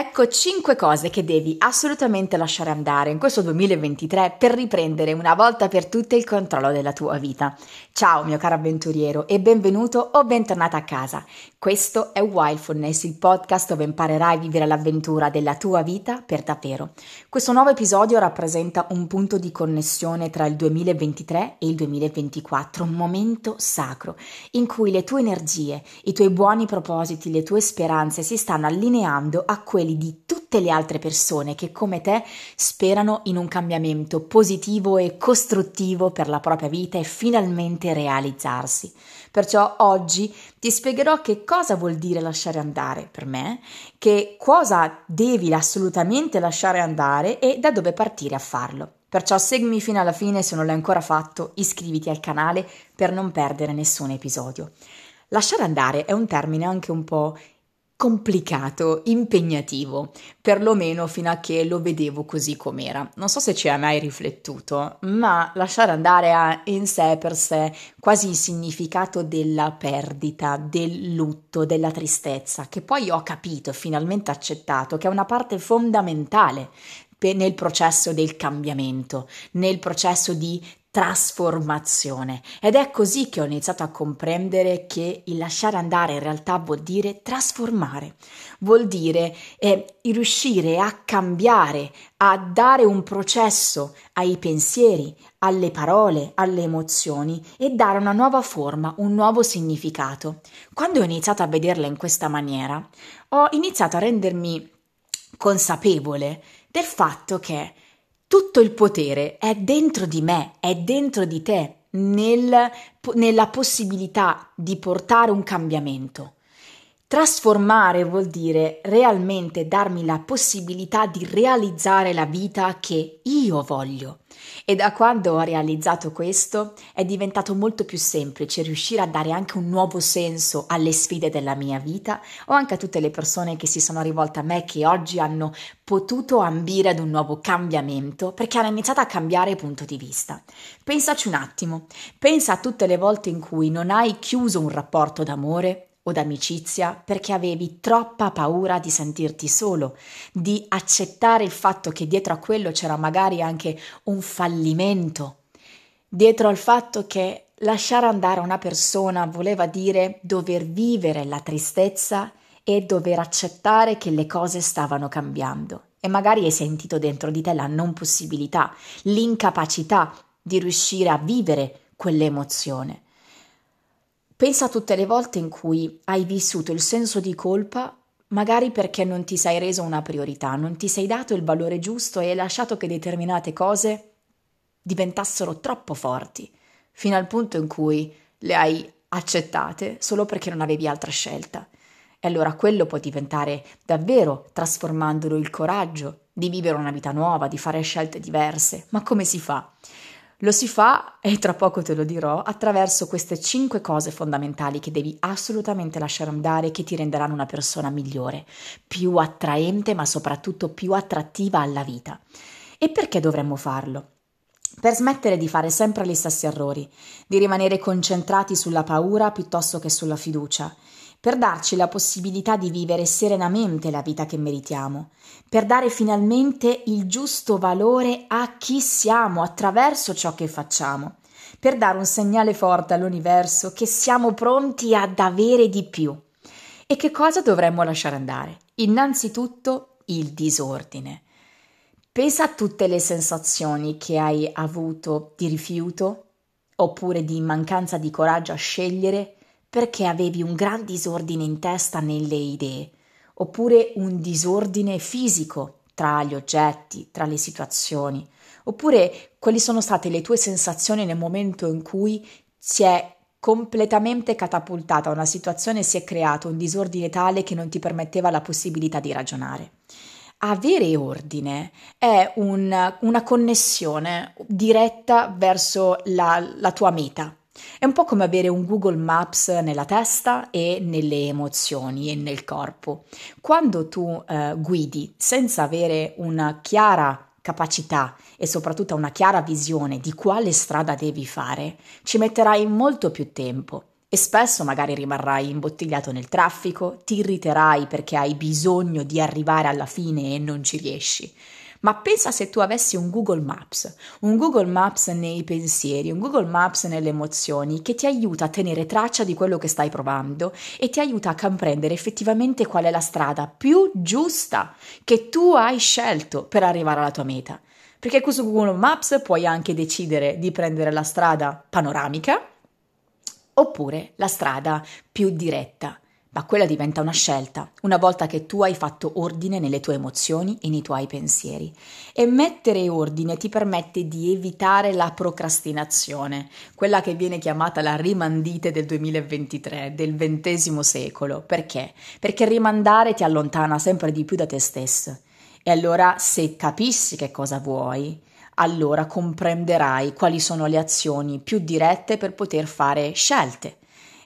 Ecco 5 cose che devi assolutamente lasciare andare in questo 2023 per riprendere una volta per tutte il controllo della tua vita. Ciao mio caro avventuriero e benvenuto o bentornata a casa. Questo è Wildfulness, il podcast dove imparerai a vivere l'avventura della tua vita per davvero. Questo nuovo episodio rappresenta un punto di connessione tra il 2023 e il 2024, un momento sacro in cui le tue energie, i tuoi buoni propositi, le tue speranze si stanno allineando a quelli di tutte le altre persone che come te sperano in un cambiamento positivo e costruttivo per la propria vita e finalmente realizzarsi. Perciò oggi ti spiegherò che cosa vuol dire lasciare andare per me, che cosa devi assolutamente lasciare andare e da dove partire a farlo. Perciò seguimi fino alla fine se non l'hai ancora fatto, iscriviti al canale per non perdere nessun episodio. Lasciare andare è un termine anche un po' complicato, impegnativo, perlomeno fino a che lo vedevo così com'era. Non so se ci hai mai riflettuto, ma lasciare andare ha in sé per sé quasi il significato della perdita, del lutto, della tristezza, che poi ho capito finalmente accettato che è una parte fondamentale nel processo del cambiamento, nel processo di trasformazione ed è così che ho iniziato a comprendere che il lasciare andare in realtà vuol dire trasformare, vuol dire eh, riuscire a cambiare, a dare un processo ai pensieri, alle parole, alle emozioni e dare una nuova forma, un nuovo significato. Quando ho iniziato a vederla in questa maniera, ho iniziato a rendermi consapevole del fatto che tutto il potere è dentro di me, è dentro di te, nel, nella possibilità di portare un cambiamento. Trasformare vuol dire realmente darmi la possibilità di realizzare la vita che io voglio. E da quando ho realizzato questo è diventato molto più semplice riuscire a dare anche un nuovo senso alle sfide della mia vita o anche a tutte le persone che si sono rivolte a me che oggi hanno potuto ambire ad un nuovo cambiamento perché hanno iniziato a cambiare punto di vista. Pensaci un attimo, pensa a tutte le volte in cui non hai chiuso un rapporto d'amore o d'amicizia perché avevi troppa paura di sentirti solo, di accettare il fatto che dietro a quello c'era magari anche un fallimento, dietro al fatto che lasciare andare una persona voleva dire dover vivere la tristezza e dover accettare che le cose stavano cambiando. E magari hai sentito dentro di te la non possibilità, l'incapacità di riuscire a vivere quell'emozione. Pensa a tutte le volte in cui hai vissuto il senso di colpa, magari perché non ti sei reso una priorità, non ti sei dato il valore giusto e hai lasciato che determinate cose diventassero troppo forti, fino al punto in cui le hai accettate solo perché non avevi altra scelta. E allora quello può diventare davvero trasformandolo il coraggio di vivere una vita nuova, di fare scelte diverse. Ma come si fa? Lo si fa, e tra poco te lo dirò, attraverso queste cinque cose fondamentali che devi assolutamente lasciare andare che ti renderanno una persona migliore, più attraente ma soprattutto più attrattiva alla vita. E perché dovremmo farlo? Per smettere di fare sempre gli stessi errori, di rimanere concentrati sulla paura piuttosto che sulla fiducia, per darci la possibilità di vivere serenamente la vita che meritiamo, per dare finalmente il giusto valore a chi siamo attraverso ciò che facciamo, per dare un segnale forte all'universo che siamo pronti ad avere di più. E che cosa dovremmo lasciare andare? Innanzitutto il disordine. Pensa a tutte le sensazioni che hai avuto di rifiuto oppure di mancanza di coraggio a scegliere perché avevi un gran disordine in testa nelle idee, oppure un disordine fisico tra gli oggetti, tra le situazioni, oppure quali sono state le tue sensazioni nel momento in cui si è completamente catapultata una situazione si è creato un disordine tale che non ti permetteva la possibilità di ragionare. Avere ordine è un, una connessione diretta verso la, la tua meta, è un po' come avere un Google Maps nella testa e nelle emozioni e nel corpo. Quando tu eh, guidi senza avere una chiara capacità e soprattutto una chiara visione di quale strada devi fare, ci metterai molto più tempo E spesso magari rimarrai imbottigliato nel traffico, ti irriterai perché hai bisogno di arrivare alla fine e non ci riesci. Ma pensa se tu avessi un Google Maps, un Google Maps nei pensieri, un Google Maps nelle emozioni che ti aiuta a tenere traccia di quello che stai provando e ti aiuta a comprendere effettivamente qual è la strada più giusta che tu hai scelto per arrivare alla tua meta. Perché con Google Maps puoi anche decidere di prendere la strada panoramica oppure la strada più diretta ma quella diventa una scelta, una volta che tu hai fatto ordine nelle tue emozioni e nei tuoi pensieri. E mettere ordine ti permette di evitare la procrastinazione, quella che viene chiamata la rimandite del 2023, del XX secolo. Perché? Perché rimandare ti allontana sempre di più da te stesso. E allora, se capissi che cosa vuoi, allora comprenderai quali sono le azioni più dirette per poter fare scelte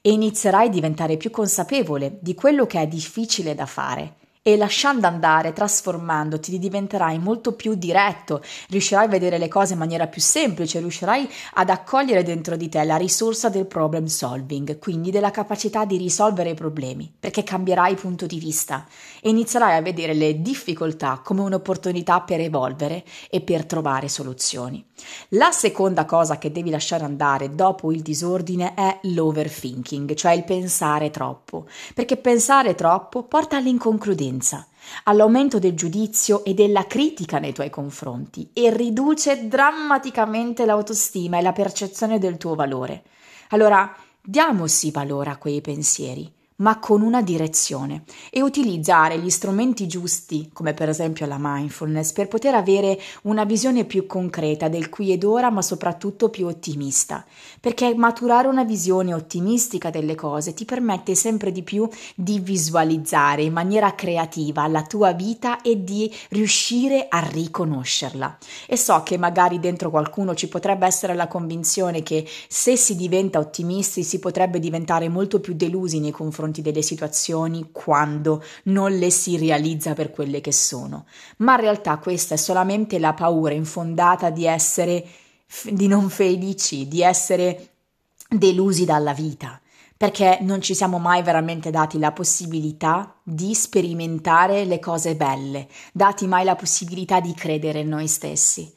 e inizierai a diventare più consapevole di quello che è difficile da fare e lasciando andare, trasformandoti, diventerai molto più diretto, riuscirai a vedere le cose in maniera più semplice, riuscirai ad accogliere dentro di te la risorsa del problem solving, quindi della capacità di risolvere i problemi, perché cambierai punto di vista. E inizierai a vedere le difficoltà come un'opportunità per evolvere e per trovare soluzioni. La seconda cosa che devi lasciare andare dopo il disordine è l'overthinking, cioè il pensare troppo, perché pensare troppo porta all'inconcludenza violenza, all'aumento del giudizio e della critica nei tuoi confronti e riduce drammaticamente l'autostima e la percezione del tuo valore. Allora, diamosi valore a quei pensieri ma con una direzione e utilizzare gli strumenti giusti, come per esempio la mindfulness, per poter avere una visione più concreta del qui ed ora, ma soprattutto più ottimista, perché maturare una visione ottimistica delle cose ti permette sempre di più di visualizzare in maniera creativa la tua vita e di riuscire a riconoscerla. E so che magari dentro qualcuno ci potrebbe essere la convinzione che se si diventa ottimisti si potrebbe diventare molto più delusi nei confronti confronti delle situazioni quando non le si realizza per quelle che sono. Ma in realtà questa è solamente la paura infondata di essere di non felici, di essere delusi dalla vita, perché non ci siamo mai veramente dati la possibilità di sperimentare le cose belle, dati mai la possibilità di credere in noi stessi.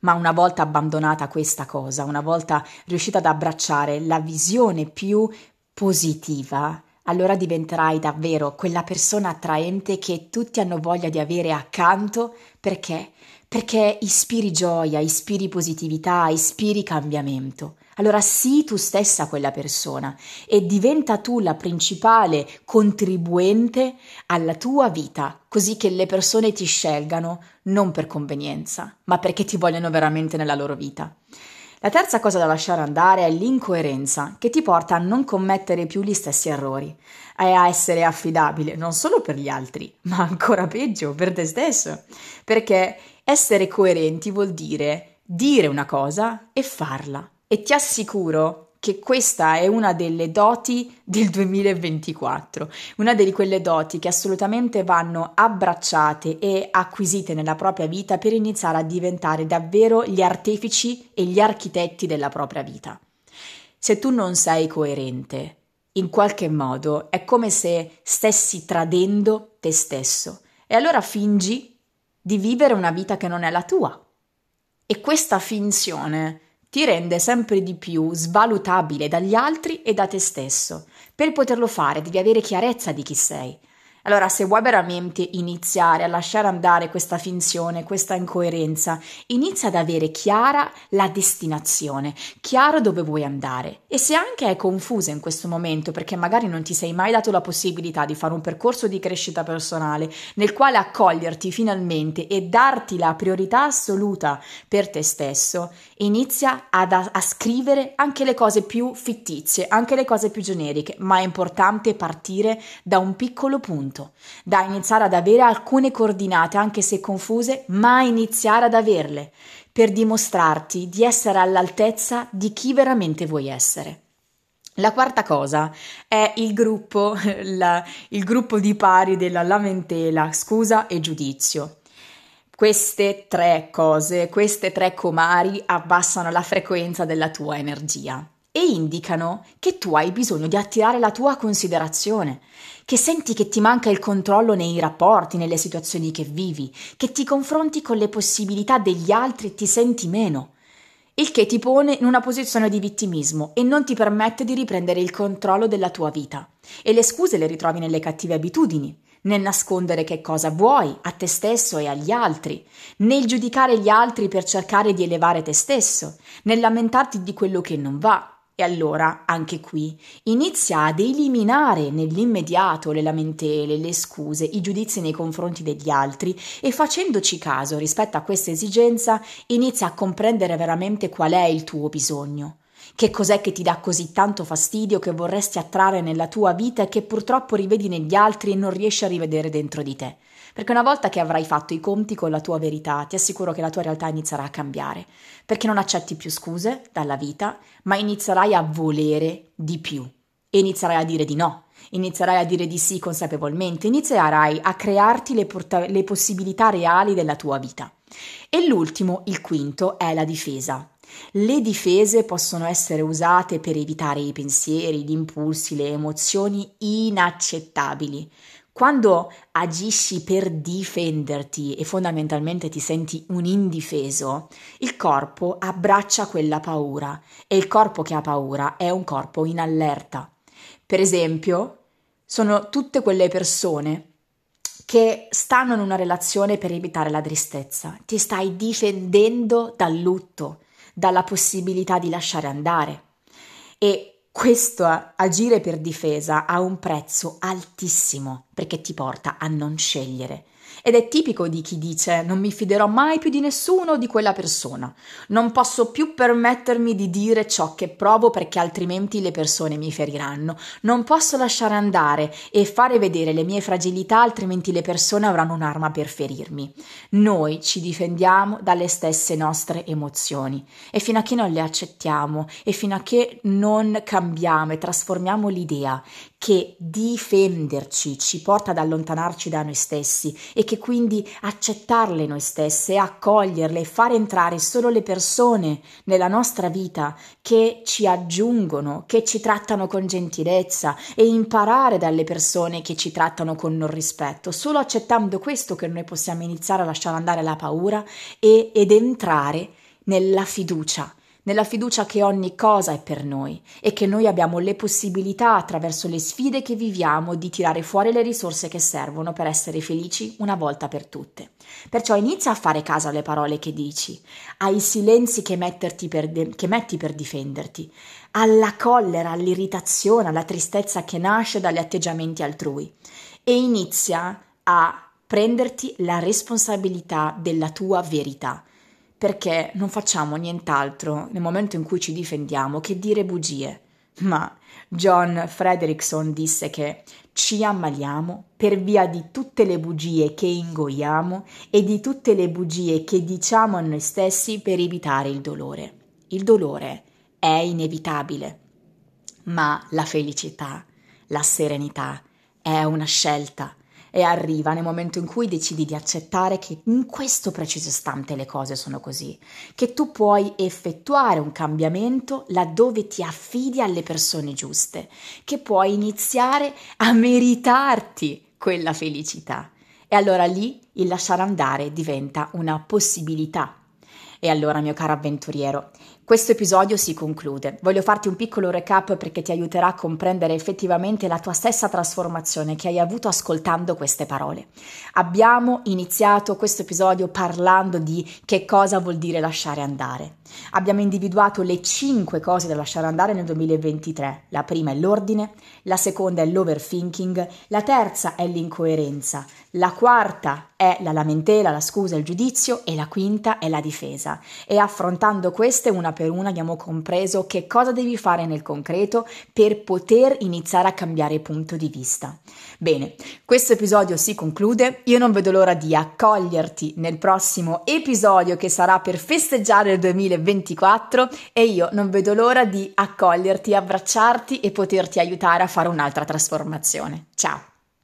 Ma una volta abbandonata questa cosa, una volta riuscita ad abbracciare la visione più positiva, allora diventerai davvero quella persona attraente che tutti hanno voglia di avere accanto perché? Perché ispiri gioia, ispiri positività, ispiri cambiamento. Allora sii tu stessa quella persona e diventa tu la principale contribuente alla tua vita, così che le persone ti scelgano non per convenienza, ma perché ti vogliono veramente nella loro vita. La terza cosa da lasciare andare è l'incoerenza, che ti porta a non commettere più gli stessi errori e a essere affidabile non solo per gli altri, ma ancora peggio per te stesso. Perché essere coerenti vuol dire dire una cosa e farla. E ti assicuro che questa è una delle doti del 2024, una di quelle doti che assolutamente vanno abbracciate e acquisite nella propria vita per iniziare a diventare davvero gli artefici e gli architetti della propria vita. Se tu non sei coerente, in qualche modo è come se stessi tradendo te stesso e allora fingi di vivere una vita che non è la tua. E questa finzione ti rende sempre di più svalutabile dagli altri e da te stesso. Per poterlo fare devi avere chiarezza di chi sei, allora, se vuoi veramente iniziare a lasciare andare questa finzione, questa incoerenza, inizia ad avere chiara la destinazione, chiaro dove vuoi andare. E se anche è confusa in questo momento, perché magari non ti sei mai dato la possibilità di fare un percorso di crescita personale nel quale accoglierti finalmente e darti la priorità assoluta per te stesso, inizia ad, a, a scrivere anche le cose più fittizie, anche le cose più generiche, ma è importante partire da un piccolo punto punto, da iniziare ad avere alcune coordinate, anche se confuse, ma iniziare ad averle, per dimostrarti di essere all'altezza di chi veramente vuoi essere. La quarta cosa è il gruppo, la, il gruppo di pari della lamentela, scusa e giudizio. Queste tre cose, queste tre comari abbassano la frequenza della tua energia e indicano che tu hai bisogno di attirare la tua considerazione, che senti che ti manca il controllo nei rapporti, nelle situazioni che vivi, che ti confronti con le possibilità degli altri e ti senti meno il che ti pone in una posizione di vittimismo e non ti permette di riprendere il controllo della tua vita. E le scuse le ritrovi nelle cattive abitudini, nel nascondere che cosa vuoi a te stesso e agli altri, nel giudicare gli altri per cercare di elevare te stesso, nel lamentarti di quello che non va, e allora, anche qui, inizia ad eliminare nell'immediato le lamentele, le scuse, i giudizi nei confronti degli altri e facendoci caso rispetto a questa esigenza, inizia a comprendere veramente qual è il tuo bisogno. Che cos'è che ti dà così tanto fastidio che vorresti attrarre nella tua vita e che purtroppo rivedi negli altri e non riesci a rivedere dentro di te? Perché una volta che avrai fatto i conti con la tua verità, ti assicuro che la tua realtà inizierà a cambiare, perché non accetti più scuse dalla vita, ma inizierai a volere di più e inizierai a dire di no, inizierai a dire di sì consapevolmente, inizierai a crearti le, porta- le possibilità reali della tua vita. E l'ultimo, il quinto, è la difesa. Le difese possono essere usate per evitare i pensieri, gli impulsi, le emozioni inaccettabili. Quando agisci per difenderti e fondamentalmente ti senti un indifeso, il corpo abbraccia quella paura e il corpo che ha paura è un corpo in allerta. Per esempio, sono tutte quelle persone che stanno in una relazione per evitare la tristezza. Ti stai difendendo dal lutto, dalla possibilità di lasciare andare. E questo agire per difesa ha un prezzo altissimo perché ti porta a non scegliere, ed è tipico di chi dice non mi fiderò mai più di nessuno o di quella persona. Non posso più permettermi di dire ciò che provo perché altrimenti le persone mi feriranno. Non posso lasciare andare e fare vedere le mie fragilità altrimenti le persone avranno un'arma per ferirmi. Noi ci difendiamo dalle stesse nostre emozioni e fino a che non le accettiamo e fino a che non cambiamo e trasformiamo l'idea che difenderci ci porta ad allontanarci da noi stessi e che quindi accettarle noi stesse, accoglierle e fare entrare solo le persone nella nostra vita che ci aggiungono, che ci trattano con gentilezza e imparare dalle persone che ci trattano con non rispetto. Solo accettando questo che noi possiamo iniziare a lasciare andare la paura e, ed entrare nella fiducia nella fiducia che ogni cosa è per noi e che noi abbiamo le possibilità attraverso le sfide che viviamo di tirare fuori le risorse che servono per essere felici una volta per tutte. Perciò inizia a fare caso alle parole che dici, ai silenzi che, per de- che metti per difenderti, alla collera, all'irritazione, alla tristezza che nasce dagli atteggiamenti altrui e inizia a prenderti la responsabilità della tua verità perché non facciamo nient'altro nel momento in cui ci difendiamo che dire bugie. Ma John Frederickson disse che ci ammaliamo per via di tutte le bugie che ingoiamo e di tutte le bugie che diciamo a noi stessi per evitare il dolore. Il dolore è inevitabile, ma la felicità, la serenità è una scelta e arriva nel momento in cui decidi di accettare che in questo preciso istante le cose sono così, che tu puoi effettuare un cambiamento laddove ti affidi alle persone giuste, che puoi iniziare a meritarti quella felicità. E allora lì il lasciare andare diventa una possibilità. E allora, mio caro avventuriero, questo episodio si conclude. Voglio farti un piccolo recap perché ti aiuterà a comprendere effettivamente la tua stessa trasformazione che hai avuto ascoltando queste parole. Abbiamo iniziato questo episodio parlando di che cosa vuol dire lasciare andare. Abbiamo individuato le cinque cose da lasciare andare nel 2023. La prima è l'ordine, la seconda è l'overthinking, la terza è l'incoerenza, la quarta è la lamentela, la scusa, il giudizio e la quinta è la difesa. E affrontando queste per una abbiamo compreso che cosa devi fare nel concreto per poter iniziare a cambiare punto di vista. Bene, questo episodio si conclude, io non vedo l'ora di accoglierti nel prossimo episodio che sarà per festeggiare il 2024 e io non vedo l'ora di accoglierti, abbracciarti e poterti aiutare a fare un'altra trasformazione. Ciao!